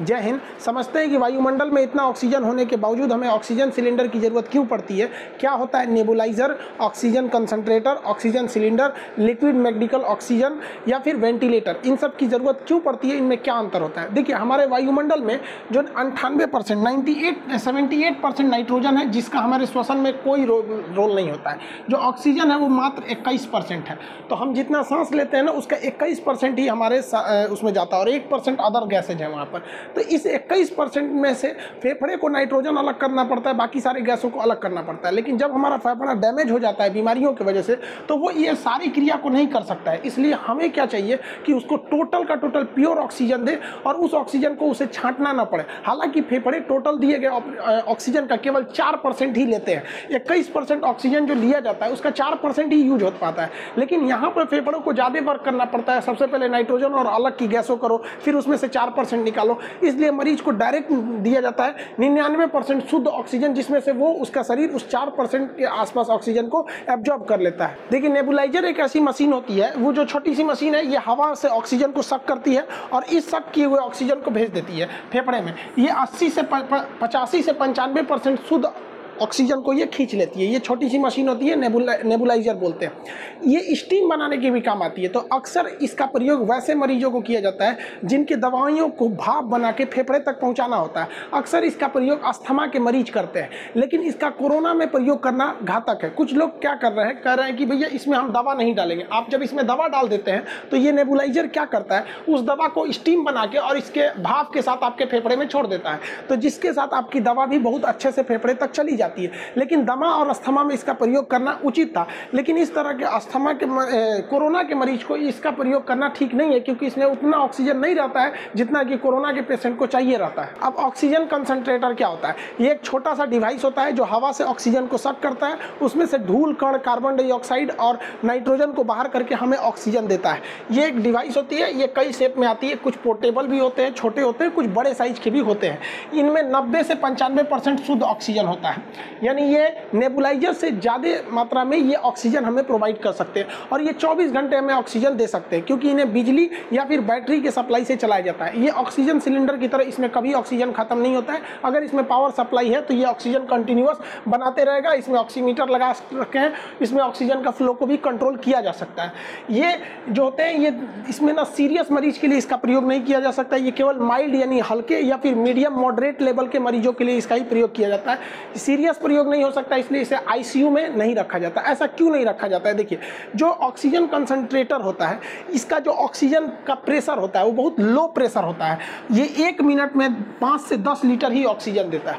जय हिंद। समझते हैं कि वायुमंडल में इतना ऑक्सीजन होने के बावजूद हमें ऑक्सीजन सिलेंडर की ज़रूरत क्यों पड़ती है? क्या होता है nebuliser oxygen concentrator oxygen cylinder liquid medical oxygen या फिर वेंटिलेटर? इन सब की ज़रूरत क्यों पड़ती है? इनमें क्या अंतर होता है? देखिए हमारे वायुमंडल में जो अंठानवे percent ninety eight seventy eight percent nitrogen है जिसका हमारे श्वसन में कोई रो, रोल नहीं होता है। जो ऑक्सीजन है वो मात्र इक्कीस परसेंट है। तो हम जितना सांस लेते हैं ना उसका इक्कीस परसेंट ही हमारे उसमें जाता है और एक परसेंट अदर गैसेज है वहाँ पर। तो इस इक्कीस परसेंट में से फेफड़े को नाइट्रोजन अलग करना पड़ता है, बाकी सारे गैसों को अलग करना पड़ता है। लेकिन जब हमारा फेफड़ा डैमेज हो जाता है, बीमारियों की वजह से तो वो ये सारी क्रिया को नहीं कर सकता है। इसलिए हमें क्या चाहिए कि उसको टोटल का टोटल प्योर ऑक्सीजन दे और उस ऑक्सीजन को उसे छांटना ना पड़े। हालाँकि फेफड़े टोटल दिए गए ऑक्सीजन का केवल चार परसेंट ही लेते हैं। इक्कीस परसेंट ऑक्सीजन जो लिया जाता है, उसका चार परसेंट ही यूज़ हो पाता है। लेकिन यहाँ पर फेफड़ों को ज़्यादा वर्क करना पड़ता है। सबसे पहले नाइट्रोजन और अलग की गैसों करो, फिर उसमें से चार परसेंट निकालो। इसलिए मरीज़ को डायरेक्ट दिया जाता है। निन्यानवे परसेंट शुद्ध ऑक्सीजन, जिसमें से वो उसका शरीर उस चार परसेंट के आसपास ऑक्सीजन को एब्जॉर्ब कर लेता है। देखिए नेबुलाइजर एक ऐसी मशीन होती है, वो जो छोटी सी मशीन है, ये हवा से ऑक्सीजन को सक करती है और इस सक किए हुए ऑक्सीजन को भेज देती है। फेफड़े में। ये अस्सी से पचासी से पंचानवे परसेंट शुद्ध ऑक्सीजन को ये खींच लेती है, ये छोटी सी मशीन होती है नेबुला नेबुलाइजर बोलते हैं। ये स्टीम बनाने के भी काम आती है तो अक्सर इसका प्रयोग वैसे मरीजों को किया जाता है, जिनके दवाइयों को भाप बना के फेफड़े तक पहुंचाना होता है। अक्सर इसका प्रयोग अस्थमा के मरीज़ करते हैं, लेकिन इसका कोरोना में प्रयोग करना घातक है। कुछ लोग क्या कर रहे हैं, कह रहे हैं कि भैया इसमें हम दवा नहीं डालेंगे। आप जब इसमें दवा डाल देते हैं तो ये नेबुलाइजर क्या करता है, उस दवा को स्टीम बना के और इसके भाप के साथ आपके फेफड़े में छोड़ देता है। तो जिसके साथ आपकी दवा भी बहुत अच्छे से फेफड़े तक चली जाती है। लेकिन दमा और अस्थमा में इसका प्रयोग करना उचित था। लेकिन इस तरह के अस्थमा के कोरोना के मरीज़ को इसका प्रयोग करना ठीक नहीं है, क्योंकि इसमें उतना ऑक्सीजन नहीं रहता है, जितना कि कोरोना के पेशेंट को चाहिए रहता है। अब ऑक्सीजन कंसनट्रेटर क्या होता है? ये एक छोटा सा डिवाइस होता है, जो हवा से ऑक्सीजन को सक करता है, उसमें से धूल, कण, कार्बन डाइऑक्साइड और नाइट्रोजन को बाहर करके हमें ऑक्सीजन देता है। ये एक डिवाइस होती है, ये कई शेप में आती है, कुछ पोर्टेबल भी होते हैं, छोटे होते हैं, कुछ बड़े साइज़ के भी होते हैं। इनमें नब्बे से पंचानवे परसेंट शुद्ध ऑक्सीजन होता है। यानी ये नेबुलाइजर से ज़्यादा मात्रा में ये ऑक्सीजन हमें प्रोवाइड कर सकते हैं और ये 24 घंटे हमें ऑक्सीजन दे सकते हैं, क्योंकि इन्हें बिजली या फिर बैटरी के सप्लाई से चलाया जाता है। ये ऑक्सीजन सिलेंडर की तरह इसमें कभी ऑक्सीजन खत्म नहीं होता है। अगर इसमें पावर सप्लाई है तो ये ऑक्सीजन कंटिन्यूस बनाते रहेगा। इसमें ऑक्सीमीटर लगा रखे हैं इसमें ऑक्सीजन का फ्लो को भी कंट्रोल किया जा सकता है। ये जो होते हैं, ये इसमें ना सीरियस मरीज़ के लिए इसका प्रयोग नहीं किया जा सकता ये केवल माइल्ड यानी हल्के या फिर मीडियम मॉडरेट लेवल के मरीजों के लिए इसका ही प्रयोग किया जाता है। सीरियस प्रयोग नहीं हो सकता, इसलिए इसे आईसीयू में नहीं रखा जाता। ऐसा क्यों नहीं रखा जाता है? देखिए, जो ऑक्सीजन कंसनट्रेटर होता है, इसका जो ऑक्सीजन का प्रेशर होता है, वो बहुत लो प्रेशर होता है। ये एक मिनट में पाँच से दस लीटर ही ऑक्सीजन देता है।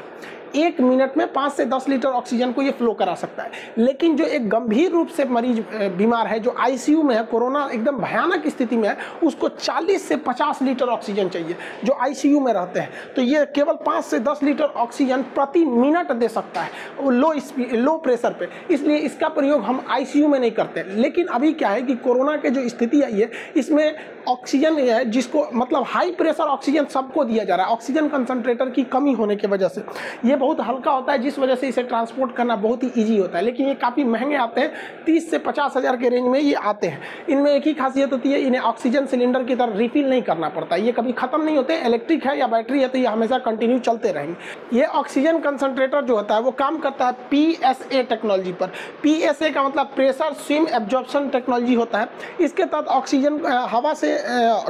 एक मिनट में पाँच से दस लीटर ऑक्सीजन को ये फ्लो करा सकता है। लेकिन जो एक गंभीर रूप से मरीज़ बीमार है, जो आईसीयू में है, कोरोना एकदम भयानक स्थिति में है, उसको 40 से 50 लीटर ऑक्सीजन चाहिए, जो आईसीयू में रहते हैं। तो ये केवल पाँच से दस लीटर ऑक्सीजन प्रति मिनट दे सकता है लो लो प्रेशर पे। इसलिए इसका प्रयोग हम आईसीयू में नहीं करते। लेकिन अभी क्या है कि कोरोना के जो स्थिति आई है इसमें ऑक्सीजन है, जिसको मतलब हाई प्रेशर ऑक्सीजन सबको दिया जा रहा है। ऑक्सीजन कंसनट्रेटर की कमी होने की वजह से। ये बहुत हल्का होता है, जिस वजह से इसे ट्रांसपोर्ट करना बहुत ही ईजी होता है। लेकिन ये काफ़ी महँगे आते हैं, तीस से पचास हज़ार के रेंज में ये आते हैं। इनमें एक ही खासियत होती है, इन्हें ऑक्सीजन सिलेंडर की तरह रिफिल नहीं करना पड़ता ये कभी ख़त्म नहीं होते इलेक्ट्रिक है या बैटरी है तो ये हमेशा कंटिन्यू चलते रहेंगे। ये ऑक्सीजन कंसनट्रेटर जो होता है, वो काम करता है पी टेक्नोलॉजी पर। पी का मतलब प्रेशर स्विम एब्जॉर्प्शन टेक्नोलॉजी होता है। इसके तहत ऑक्सीजन हवा से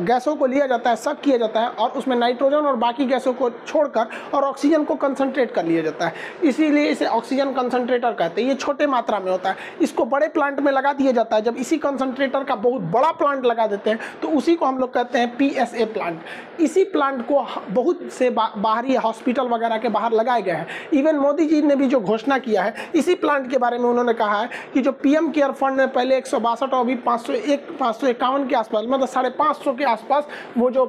गैसों को लिया जाता है सक किया जाता है, और उसमें नाइट्रोजन और बाकी गैसों को छोड़कर और ऑक्सीजन को कंसनट्रेट कर लिया जाता है। इसीलिए इसे ऑक्सीजन कंसनट्रेटर कहते हैं। ये छोटे मात्रा में होता है। इसको बड़े प्लांट में लगा दिया जाता है। जब इसी कंसनट्रेटर का बहुत बड़ा प्लांट लगा देते हैं तो उसी को हम लोग कहते हैं पीएसए प्लांट इसी प्लांट को बहुत से बा, बाहरी हॉस्पिटल वगैरह के बाहर लगाए गए हैं। इवन मोदी जी ने भी जो घोषणा किया है इसी प्लांट के बारे में उन्होंने कहा है कि जो पीएम केयर फंड में पहले एक सौ बासठ और अभी पाँच सौ एक पाँच सौ इक्यावन के आसपास मतलब साढ़े पाँच सौ के आसपास वो जो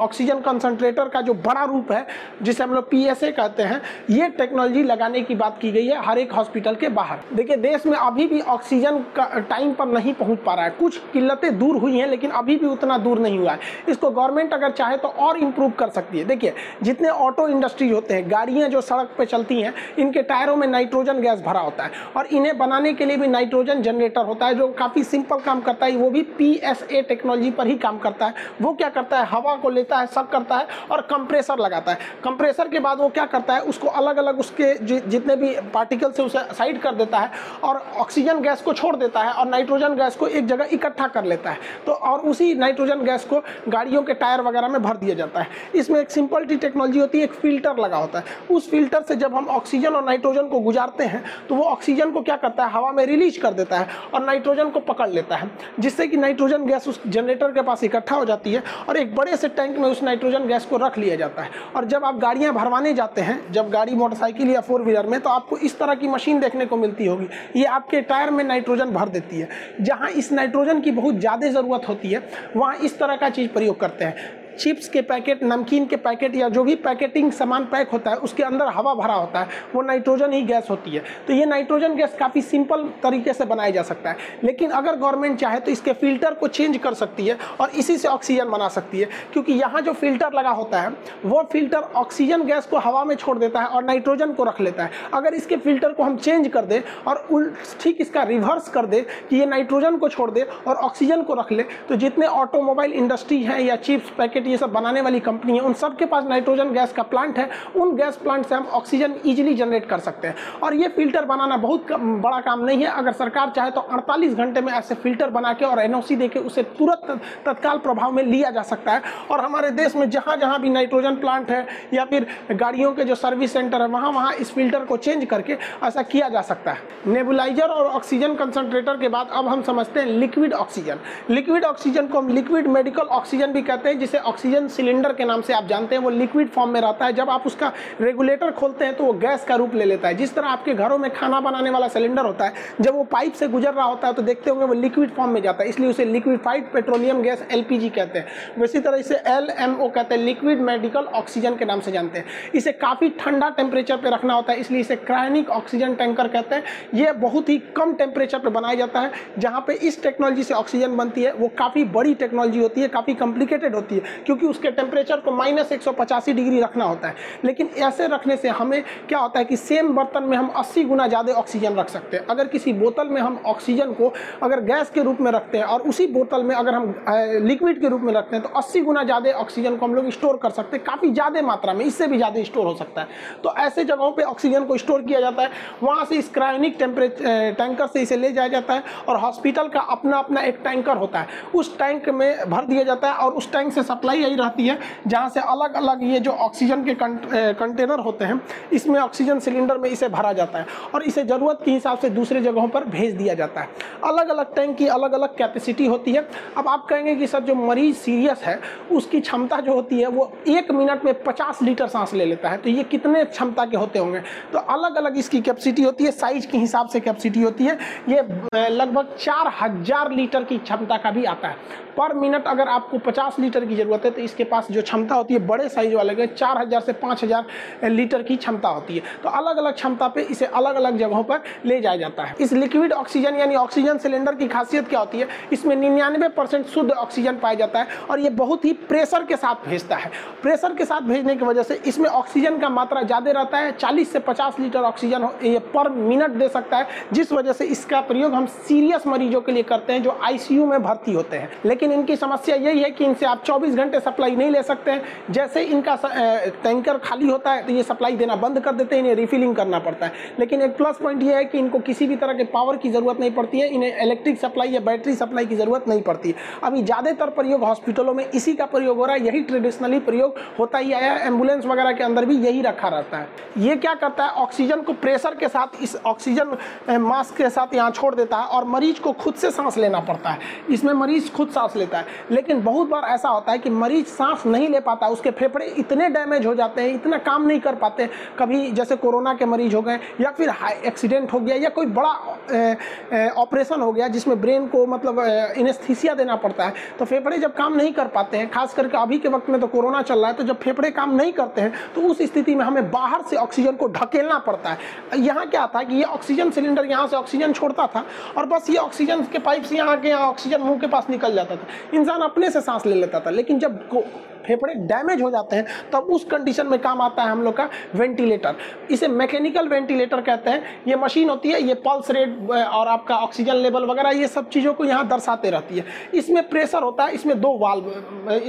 ऑक्सीजन कंसनट्रेटर का जो बड़ा रूप है जिसे हम लोग पीएसए कहते हैं ये टेक्नोलॉजी लगाने की बात की गई है हर एक हॉस्पिटल के बाहर। देखिए, देश में अभी भी ऑक्सीजन का टाइम पर नहीं पहुँच पा रहा है। कुछ किल्लतें दूर हुई हैं, लेकिन अभी भी उतना दूर नहीं हुआ है। इसको गवर्नमेंट अगर चाहे तो और इम्प्रूव कर सकती है। देखिए, जितने ऑटो इंडस्ट्री होते हैं, गाड़ियाँ जो सड़क पर चलती हैं, इनके टायरों में नाइट्रोजन गैस भरा होता है। और इन्हें बनाने के लिए भी नाइट्रोजन जनरेटर होता है, जो काफ़ी सिंपल काम करता है। वो भी पीएसए टेक्नोलॉजी पर ही काम करता है। वो क्या करता है? हवा को लेता है सब करता है और कंप्रेसर लगाता है। कंप्रेसर के बाद वो क्या करता है? उसको अलग अलग उसके जितने भी पार्टिकल से उसे साइड कर देता है और ऑक्सीजन गैस को छोड़ देता है और नाइट्रोजन गैस को एक जगह इकट्ठा कर लेता है। तो और उसी नाइट्रोजन गैस को गाड़ियों के टायर वगैरह में भर दिया जाता है। इसमें एक सिंपल टी टेक्नोलॉजी होती है, एक फ़िल्टर लगा होता है। उस फ़िल्टर से जब हम ऑक्सीजन और नाइट्रोजन को गुजारते हैं तो वो ऑक्सीजन को क्या करता है? हवा में रिलीज़ कर देता है और नाइट्रोजन को पकड़ लेता है, जिससे कि नाइट्रोजन गैस उस जनरेटर के पास इकट्ठा हो जाती है और एक बड़े से टैंक में उस नाइट्रोजन गैस को रख लिया जाता है। और जब आप गाड़ियाँ भरवाने जाते हैं, जब गाड़ी मोटरसाइकिल या फोर व्हीलर में तो आपको इस तरह की मशीन देखने को मिलती होगी। ये आपके टायर में नाइट्रोजन भर देती है। जहाँ इस नाइट्रोजन की बहुत ज़्यादा ज़रूरत होती है, वहाँ इस तरह का चीज़ प्रयोग करते हैं। चिप्स के पैकेट, नमकीन के पैकेट या जो भी पैकेटिंग सामान पैक होता है, उसके अंदर हवा भरा होता है, वो नाइट्रोजन ही गैस होती है। तो ये नाइट्रोजन गैस काफ़ी सिंपल तरीके से बनाया जा सकता है। लेकिन अगर गवर्नमेंट चाहे तो इसके फ़िल्टर को चेंज कर सकती है और इसी से ऑक्सीजन बना सकती है, क्योंकि यहाँ जो फ़िल्टर लगा होता है, वो फ़िल्टर ऑक्सीजन गैस को हवा में छोड़ देता है और नाइट्रोजन को रख लेता है। अगर इसके फ़िल्टर को हम चेंज कर दें और ठीक इसका रिवर्स कर दे कि ये नाइट्रोजन को छोड़ दे और ऑक्सीजन को रख ले तो जितने ऑटोमोबाइल इंडस्ट्री हैं या चिप्स, पैकेट ये सब बनाने वाली कंपनी है, उन सब के पास नाइट्रोजन गैस का प्लांट है, उन गैस प्लांट से हम ऑक्सीजन ईजिली जनरेट कर सकते हैं। और ये फ़िल्टर बनाना बहुत बड़ा काम नहीं है। अगर सरकार चाहे तो अड़तालीस घंटे में ऐसे फ़िल्टर बना के और एनओसी दे के उसे तुरंत तत्काल प्रभाव में लिया जा सकता है। और हमारे देश में जहाँ जहाँ भी नाइट्रोजन प्लांट है या फिर गाड़ियों के जो सर्विस सेंटर है वहाँ वहाँ इस फ़िल्टर को चेंज करके ऐसा किया जा सकता है। नेबुलाइजर और ऑक्सीजन कंसनट्रेटर के बाद अब हम समझते हैं लिक्विड ऑक्सीजन लिक्विड ऑक्सीजन को हम लिक्विड मेडिकल ऑक्सीजन भी कहते हैं, जिसे ऑक्सीजन सिलेंडर के नाम से आप जानते हैं, वो लिक्विड फॉर्म में रहता है। जब आप उसका रेगुलेटर खोलते हैं तो वो गैस का रूप ले लेता है। जिस तरह आपके घरों में खाना बनाने वाला सिलेंडर होता है, जब वो पाइप से गुजर रहा होता है तो देखते होंगे वो लिक्विड फॉर्म में जाता है। इसलिए उसे लिक्विफाइड पेट्रोलियम गैस एलपीजी कहते हैं। वैसी तरह इसे एलएमओ कहते हैं लिक्विड मेडिकल ऑक्सीजन के नाम से जानते हैं। इसे काफ़ी ठंडा टेम्परेचर पर रखना होता है, इसलिए इसे क्रायनिक ऑक्सीजन टैंकर कहते हैं। ये बहुत ही कम टेम्परेचर पर बनाया जाता है, जहाँ पर इस टेक्नोलॉजी से ऑक्सीजन बनती है। वो काफ़ी बड़ी टेक्नोलॉजी होती है, काफ़ी कॉम्प्लिकेटेड होती है क्योंकि उसके टेम्परेचर को माइनस एक डिग्री रखना होता है। लेकिन ऐसे रखने से हमें क्या होता है कि सेम बर्तन में हम 80 गुना ज़्यादा ऑक्सीजन रख सकते हैं। अगर किसी बोतल में हम ऑक्सीजन को अगर गैस के रूप में रखते हैं और उसी बोतल में अगर हम लिक्विड के रूप में रखते हैं तो 80 गुना ज़्यादा ऑक्सीजन को हम लोग स्टोर कर सकते हैं। काफ़ी ज़्यादा मात्रा में, इससे भी ज़्यादा स्टोर हो सकता है। तो ऐसे जगहों पर ऑक्सीजन को स्टोर किया जाता है। वहाँ से इस क्रायोनिक टैंकर से इसे ले जाया जाता है और हॉस्पिटल का अपना अपना एक टैंकर होता है। उस टैंक में भर दिया जाता है और उस टैंक से सप्लाई यही रहती है, जहाँ से अलग अलग ये जो ऑक्सीजन के कंटेनर होते हैं, इसमें ऑक्सीजन सिलेंडर में इसे भरा जाता है और इसे ज़रूरत के हिसाब से दूसरे जगहों पर भेज दिया जाता है। अलग अलग टैंक की अलग अलग कैपेसिटी होती है। अब आप कहेंगे कि सर जो मरीज़ सीरियस है, उसकी क्षमता जो होती है, वो एक मिनट में पचास लीटर सांस ले लेता है। तो ये कितने क्षमता के होते होंगे? तो अलग अलग इसकी कैपेसिटी होती है साइज़ के हिसाब से कैपेसिटी होती है। ये लगभग चार हज़ार लीटर की क्षमता का भी आता है। पर मिनट अगर आपको 50 लीटर की ज़रूरत है तो इसके पास जो क्षमता होती है, बड़े साइज़ वाले के चार हज़ार से पाँच हज़ार लीटर की क्षमता होती है। तो अलग अलग क्षमता पे इसे अलग अलग जगहों पर ले जाया जाता है। इस लिक्विड ऑक्सीजन यानी ऑक्सीजन सिलेंडर की खासियत क्या होती है? इसमें निन्यानवे परसेंट शुद्ध ऑक्सीजन पाया जाता है और ये बहुत ही प्रेशर के साथ भेजता है। प्रेशर के साथ भेजने की वजह से इसमें ऑक्सीजन का मात्रा ज़्यादा रहता है, चालीस से पचास लीटर ऑक्सीजन ये पर मिनट दे सकता है, जिस वजह से इसका प्रयोग हम सीरियस मरीजों के लिए करते हैं, जो आईसीयू में भर्ती होते हैं। लेकिन इनकी समस्या यही है कि इनसे आप 24 घंटे सप्लाई नहीं ले सकते हैं। जैसे इनका टैंकर खाली होता है तो ये सप्लाई देना बंद कर देते हैं, इन्हें रिफिलिंग करना पड़ता है। लेकिन एक प्लस पॉइंट ये है कि इनको किसी भी तरह के पावर की ज़रूरत नहीं पड़ती है, इन्हें इलेक्ट्रिक सप्लाई या बैटरी सप्लाई की ज़रूरत नहीं पड़ती। अभी ज़्यादातर प्रयोग हॉस्पिटलों में इसी का प्रयोग हो रहा है, यही ट्रेडिशनली प्रयोग होता ही आया एंबुलेंस वगैरह के अंदर भी यही रखा रहता है। ये क्या करता है? ऑक्सीजन को प्रेशर के साथ, इस ऑक्सीजन मास्क के साथ यहाँ छोड़ देता है और मरीज़ को खुद से सांस लेना पड़ता है। इसमें मरीज़ खुद सांस लेता है। लेकिन बहुत बार ऐसा होता है कि मरीज़ सांस नहीं ले पाता, उसके फेफड़े इतने डैमेज हो जाते हैं, इतना काम नहीं कर पाते, कभी जैसे कोरोना के मरीज़ हो गए, या फिर एक्सीडेंट हो गया, या कोई बड़ा ऑपरेशन हो गया, जिसमें ब्रेन को मतलब इनेस्थीसिया देना पड़ता है तो फेफड़े जब काम नहीं कर पाते हैं, खास करके अभी के वक्त में तो कोरोना चल रहा है तो जब फेफड़े काम नहीं करते हैं तो उस स्थिति में हमें बाहर से ऑक्सीजन को ढकेलना पड़ता है। यहाँ क्या था कि ये ऑक्सीजन सिलेंडर यहाँ से ऑक्सीजन छोड़ता था, और बस ये ऑक्सीजन के पाइप से यहाँ के यहाँ ऑक्सीजन मुँह के पास निकल जाता था। इंसान अपने से सांस ले लेता था, लेकिन जब ゃあこう फेफड़े डैमेज हो जाते हैं, तब उस कंडीशन में काम आता है हम लोग का वेंटिलेटर इसे मैकेनिकल वेंटिलेटर कहते हैं। ये मशीन होती है, ये पल्स रेट और आपका ऑक्सीजन लेवल वगैरह, ये सब चीज़ों को यहाँ दर्शाते रहती है। इसमें प्रेशर होता है, इसमें दो वाल्व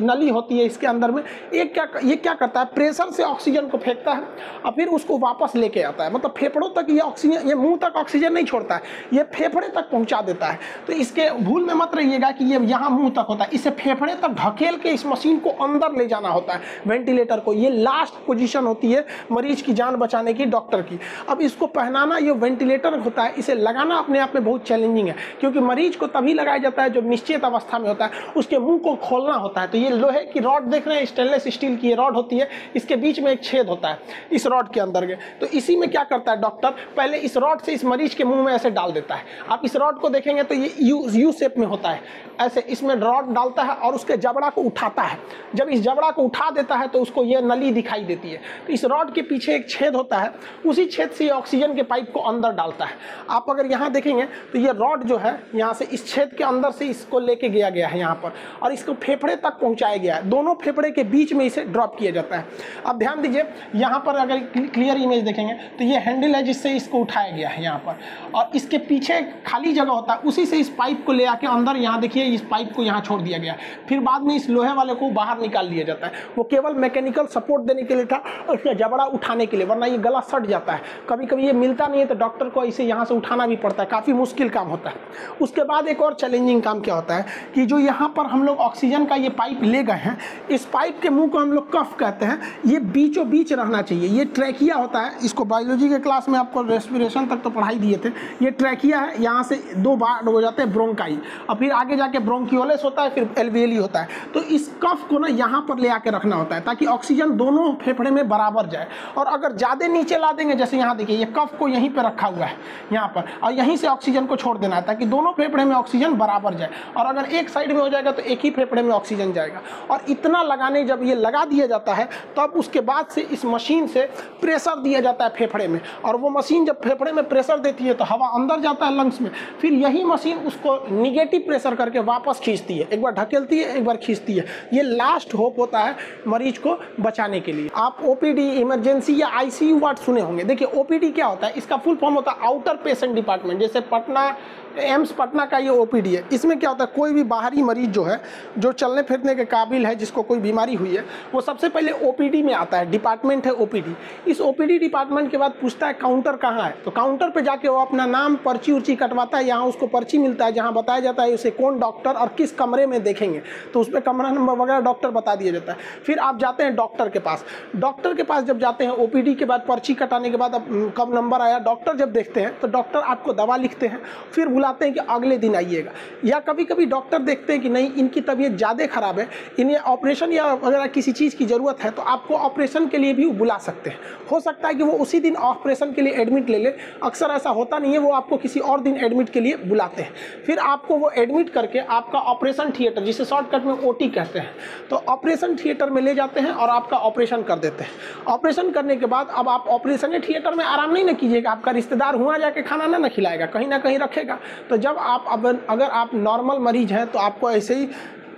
नली होती है इसके अंदर में। एक क्या, ये क्या करता है? प्रेशर से ऑक्सीजन को फेंकता है, और फिर उसको वापस लेके आता है। मतलब फेफड़ों तक ये ऑक्सीजन ये मुँह तक ऑक्सीजन नहीं छोड़ता है, ये फेफड़े तक पहुँचा देता है। तो इसके भूल में मत रहिएगा कि ये यहाँ मुँह तक होता है। इसे फेफड़े तक ढकेल के इस मशीन को अंदर अंदर ले जाना होता है, वेंटिलेटर को। ये लास्ट पोजीशन होती है मरीज़ की जान बचाने की, डॉक्टर की। अब इसको पहनाना, ये वेंटिलेटर होता है, इसे लगाना अपने आप में बहुत चैलेंजिंग है, क्योंकि मरीज़ को तभी लगाया जाता है जब निश्चित अवस्था में होता है, उसके मुँह को खोलना होता है। तो ये लोहे की रॉड देख रहे हैं स्टेनलेस स्टील की ये रॉड होती है, इसके बीच में एक छेद होता है, इस रॉड के अंदर के। तो इसी में क्या करता है डॉक्टर पहले इस रॉड से इस मरीज़ के मुँह में ऐसे डाल देता है। आप इस रॉड को देखेंगे तो ये यू यू शेप में होता है। ऐसे इसमें रॉड डालता है और उसके जबड़ा को उठाता है। जब इस जबड़ा को उठा देता है तो उसको ये नली दिखाई देती है। तो इस रॉड के पीछे एक छेद होता है, उसी छेद से ऑक्सीजन के पाइप को अंदर डालता है। आप अगर यहाँ देखेंगे तो ये रॉड जो है, यहाँ से इस छेद के अंदर से इसको लेके गया गया है यहाँ पर, और इसको फेफड़े तक पहुँचाया गया है। दोनों फेफड़े के बीच में इसे ड्रॉप किया जाता है। अब ध्यान दीजिए, यहाँ पर अगर क्लियर इमेज देखेंगे तो ये हैंडल है जिससे इसको उठाया गया है यहाँ पर, और इसके पीछे खाली जगह होता है, उसी से इस पाइप को ले आके अंदर, यहाँ देखिए, इस पाइप को यहाँ छोड़ दिया गया फिर बाद में इस लोहे वाले को बाहर निकाल दिया जाता है। वो केवल मैकेनिकल सपोर्ट देने के लिए था और जबड़ा उठाने के लिए, वरना ये गला सट जाता है। कभी कभी ये मिलता नहीं है तो डॉक्टर को इसे यहाँ से उठाना भी पड़ता है। काफ़ी मुश्किल काम होता है। उसके बाद एक और चैलेंजिंग काम क्या होता है कि जो यहाँ पर हम लोग ऑक्सीजन का ये पाइप ले गए हैं, इस पाइप के मुँह को हम लोग कफ कहते हैं। ये बीचों बीच रहना चाहिए। ये ट्रैकिया होता है। इसको बायोलॉजी के क्लास में आपको रेस्पिरेशन तक तो पढ़ाई दिए थे। ये ट्रैकिया है। यहाँ से दो बार हो जाते हैं ब्रोंकाई और फिर आगे जाके ब्रोंकियोलेस होता है, फिर एलवीएली होता है। तो इस कफ को ना यहाँ पर ले आके रखना होता है, ताकि ऑक्सीजन दोनों फेफड़े में बराबर जाए। और अगर ज़्यादा नीचे ला देंगे, जैसे यहाँ देखिए, ये कफ को यहीं पर रखा हुआ है, यहाँ पर, और यहीं से ऑक्सीजन को छोड़ देना है, ताकि दोनों फेफड़े में ऑक्सीजन बराबर जाए। और अगर एक साइड में हो जाएगा तो एक ही फेफड़े में ऑक्सीजन जाएगा। और इतना लगाने, जब ये लगा दिया जाता है, तब उसके बाद से इस मशीन से प्रेशर दिया जाता है फेफड़े में। और वो मशीन जब फेफड़े में प्रेशर देती है तो हवा अंदर जाता है लंग्स में। फिर यही मशीन उसको निगेटिव प्रेशर करके वापस खींचती है। एक बार ढकेलती है, एक बार खींचती है। ये लास्ट होप होता है मरीज़ को बचाने के लिए। आप ओपीडी इमरजेंसी या आईसीयू वार्ड सुने होंगे। देखिए ओपीडी क्या होता है? इसका फुल फॉर्म होता है आउटर पेशेंट डिपार्टमेंट जैसे पटना एम्स पटना का ये ओपीडी है। इसमें क्या होता है, कोई भी बाहरी मरीज़ जो है, जो चलने फिरने के काबिल है, जिसको कोई बीमारी हुई है, वो सबसे पहले ओपीडी में आता है, डिपार्टमेंट है ओपीडी इस ओपीडी डिपार्टमेंट के बाद पूछता है, काउंटर कहाँ है? तो काउंटर पर जाके वो अपना नाम, पर्ची उर्ची कटवाता है। यहाँ उसको पर्ची मिलता है, जहाँ बताया जाता है, उसे कौन डॉक्टर और किस कमरे में देखेंगे। तो उस पर कमरा नंबर वगैरह डॉक्टर बता दिया जाता है। फिर आप जाते हैं डॉक्टर के पास। डॉक्टर के पास जब जाते हैं ओपीडी के बाद पर्ची कटाने के बाद अब, कब नंबर आया, डॉक्टर जब देखते हैं तो डॉक्टर आपको दवा लिखते हैं। फिर बुलाते हैं कि अगले दिन आइएगा। या कभी कभी डॉक्टर देखते हैं कि नहीं, इनकी तबीयत ज़्यादा खराब है, इन्हें ऑपरेशन या अगर किसी चीज़ की ज़रूरत है तो आपको ऑपरेशन के लिए भी बुला सकते हैं। हो सकता है कि वो उसी दिन ऑपरेशन के लिए एडमिट ले ले, अक्सर ऐसा होता नहीं है, वो आपको किसी और दिन एडमिट के लिए बुलाते हैं। फिर आपको वो एडमिट करके आपका ऑपरेशन थिएटर, जिसे शॉर्टकट में ओटी कहते हैं तो ऑपरेशन थिएटर में ले जाते हैं और आपका ऑपरेशन कर देते हैं। ऑपरेशन करने के बाद अब आप ऑपरेशन थिएटर में आराम नहीं ना कीजिएगा, आपका रिश्तेदार हुआ जाके खाना ना ना खिलाएगा, कहीं ना कहीं रखेगा। तो जब आप अगर आप नॉर्मल मरीज़ हैं तो आपको ऐसे ही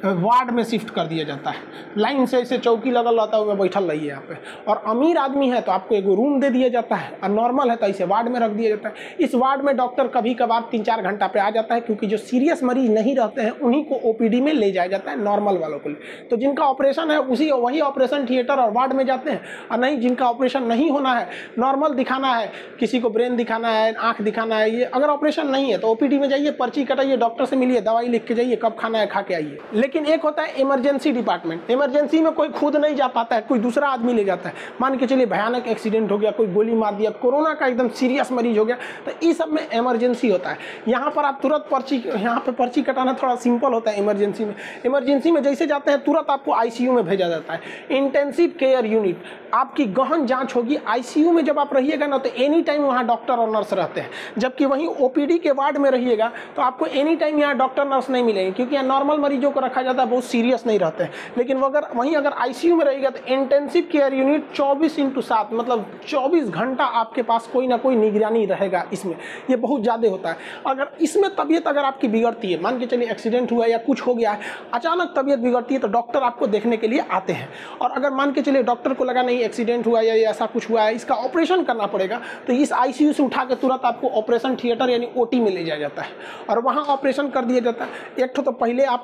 वार्ड में शिफ्ट कर दिया जाता है। लाइन से ऐसे चौकी लगल रहता है बैठल रहिए यहाँ पे। और अमीर आदमी है तो आपको एक रूम दे दिया जाता है। और नॉर्मल है तो ऐसे वार्ड में रख दिया जाता है। इस वार्ड में डॉक्टर कभी कभार तीन चार घंटा पे आ जाता है क्योंकि जो सीरियस मरीज़ नहीं रहते हैं, उन्हीं को ओपीडी में ले जाया जाता है नॉर्मल वालों को तो जिनका ऑपरेशन है, उसी वही ऑपरेशन थिएटर और वार्ड में जाते हैं। और नहीं, जिनका ऑपरेशन नहीं होना है, नॉर्मल दिखाना है, किसी को ब्रेन दिखाना है, आँख दिखाना है, ये अगर ऑपरेशन नहीं है तो ओपीडी में जाइए, पर्ची कटाइए, डॉक्टर से मिलिए, दवाई लिख के जाइए कब खाना है, खा के आइए। लेकिन एक होता है इमरजेंसी डिपार्टमेंट। इमरजेंसी में कोई खुद नहीं जा पाता है, कोई दूसरा आदमी ले जाता है। मान के चलिए भयानक एक्सीडेंट हो गया, कोई गोली मार दिया, कोरोना का एकदम सीरियस मरीज़ हो गया तो इस सब में इमरजेंसी होता है। यहाँ पर आप तुरंत पर्ची, यहाँ पर पर्ची कटाना थोड़ा सिंपल होता है इमरजेंसी में। इमरजेंसी में जैसे जाते हैं, तुरंत आपको आईसीयू में भेजा जाता है। इंटेंसिव केयर यूनिट, आपकी गहन जाँच होगी। आईसीयू में जब आप रहिएगा ना तो एनी टाइम वहाँ डॉक्टर और नर्स रहते हैं। जबकि वहीं ओपीडी के वार्ड में रहिएगा तो आपको एनी टाइम यहाँ डॉक्टर नर्स नहीं मिलेंगे, क्योंकि यहाँ नॉर्मल मरीजों को रखा जाता है बहुत सीरियस नहीं रहते हैं। लेकिन वो अगर, वहीं अगर आईसीयू में रहेगा तो इंटेंसिव केयर यूनिट चौबीस इंटू सात मतलब चौबीस घंटा आपके पास कोई ना कोई निगरानी रहेगा इसमें। ये बहुत ज़्यादा होता है। अगर इसमें तबीयत अगर आपकी बिगड़ती है, मान के चलिए एक्सीडेंट हुआ या कुछ हो गया है अचानक तबीयत बिगड़ती है तो डॉक्टर आपको देखने के लिए आते हैं। और अगर मान के चलिए डॉक्टर को लगा, नहीं एक्सीडेंट हुआ या ऐसा कुछ हुआ है, इसका ऑपरेशन करना पड़ेगा तो इस आईसीयू से उठा के तुरंत आपको ऑपरेशन थिएटर यानी ओटी में ले जाया जाता है। और वहाँ ऑपरेशन कर दिया जाता है। एक तो पहले आप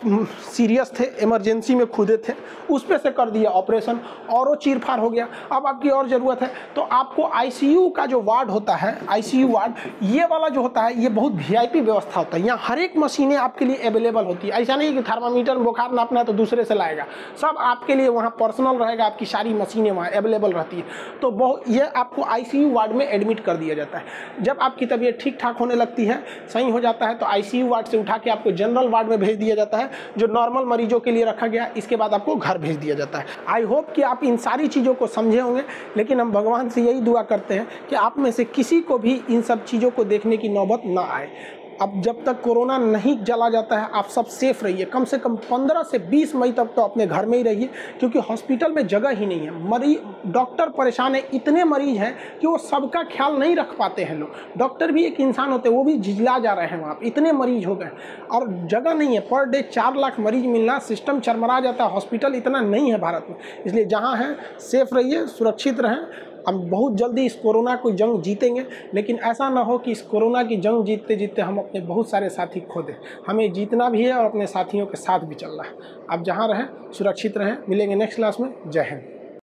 सीरियस थे, इमरजेंसी में खुदे थे, उस पर से कर दिया ऑपरेशन और वो चीर फाड़ हो गया। अब आपकी और ज़रूरत है तो आपको आईसीयू का जो वार्ड होता है, आईसीयू वार्ड, ये वाला जो होता है, ये बहुत वीआईपी व्यवस्था होता है। यहाँ हर एक मशीनें आपके लिए अवेलेबल होती है। ऐसा नहीं कि थर्मामीटर बुखार नापना है तो दूसरे से लाएगा। सब आपके लिए वहाँ पर्सनल रहेगा, आपकी सारी मशीनें वहाँ अवेलेबल रहती है। तो बहुत ये आपको आईसीयू वार्ड में एडमिट कर दिया जाता है। जब आपकी तबीयत ठीक ठाक होने लगती है, सही हो जाता है तो आईसीयू वार्ड से उठा के आपको जनरल वार्ड में भेज दिया जाता है, जो नॉर्मल मरीजों के लिए रखा गया, इसके बाद आपको घर भेज दिया जाता है। आई होप कि आप इन सारी चीज़ों को समझे होंगे, लेकिन हम भगवान से यही दुआ करते हैं कि आप में से किसी को भी इन सब चीज़ों को देखने की नौबत ना आए। अब जब तक कोरोना नहीं चला जाता है, आप सब सेफ़ रहिए। कम से कम 15 से 20 मई तक तो अपने घर में ही रहिए, क्योंकि हॉस्पिटल में जगह ही नहीं है। मरीज़ डॉक्टर परेशान है, इतने मरीज़ हैं कि वो सबका ख्याल नहीं रख पाते हैं लोग। डॉक्टर भी एक इंसान होते हैं, वो भी झिझला जा रहे हैं वहाँ इतने मरीज़ हो गए। और जगह नहीं है पर डे चार लाख मरीज़ मिलना सिस्टम चरमरा जाता है। हॉस्पिटल इतना नहीं है भारत में। इसलिए जहाँ हैं सेफ़ रहिए, सुरक्षित रहें। हम बहुत जल्दी इस कोरोना को जंग जीतेंगे, लेकिन ऐसा ना हो कि इस कोरोना की जंग जीतते जीतते हम अपने बहुत सारे साथी खो दें। हमें जीतना भी है और अपने साथियों के साथ भी चलना है। आप जहाँ रहें, सुरक्षित रहें। मिलेंगे नेक्स्ट क्लास में। जय हिंद।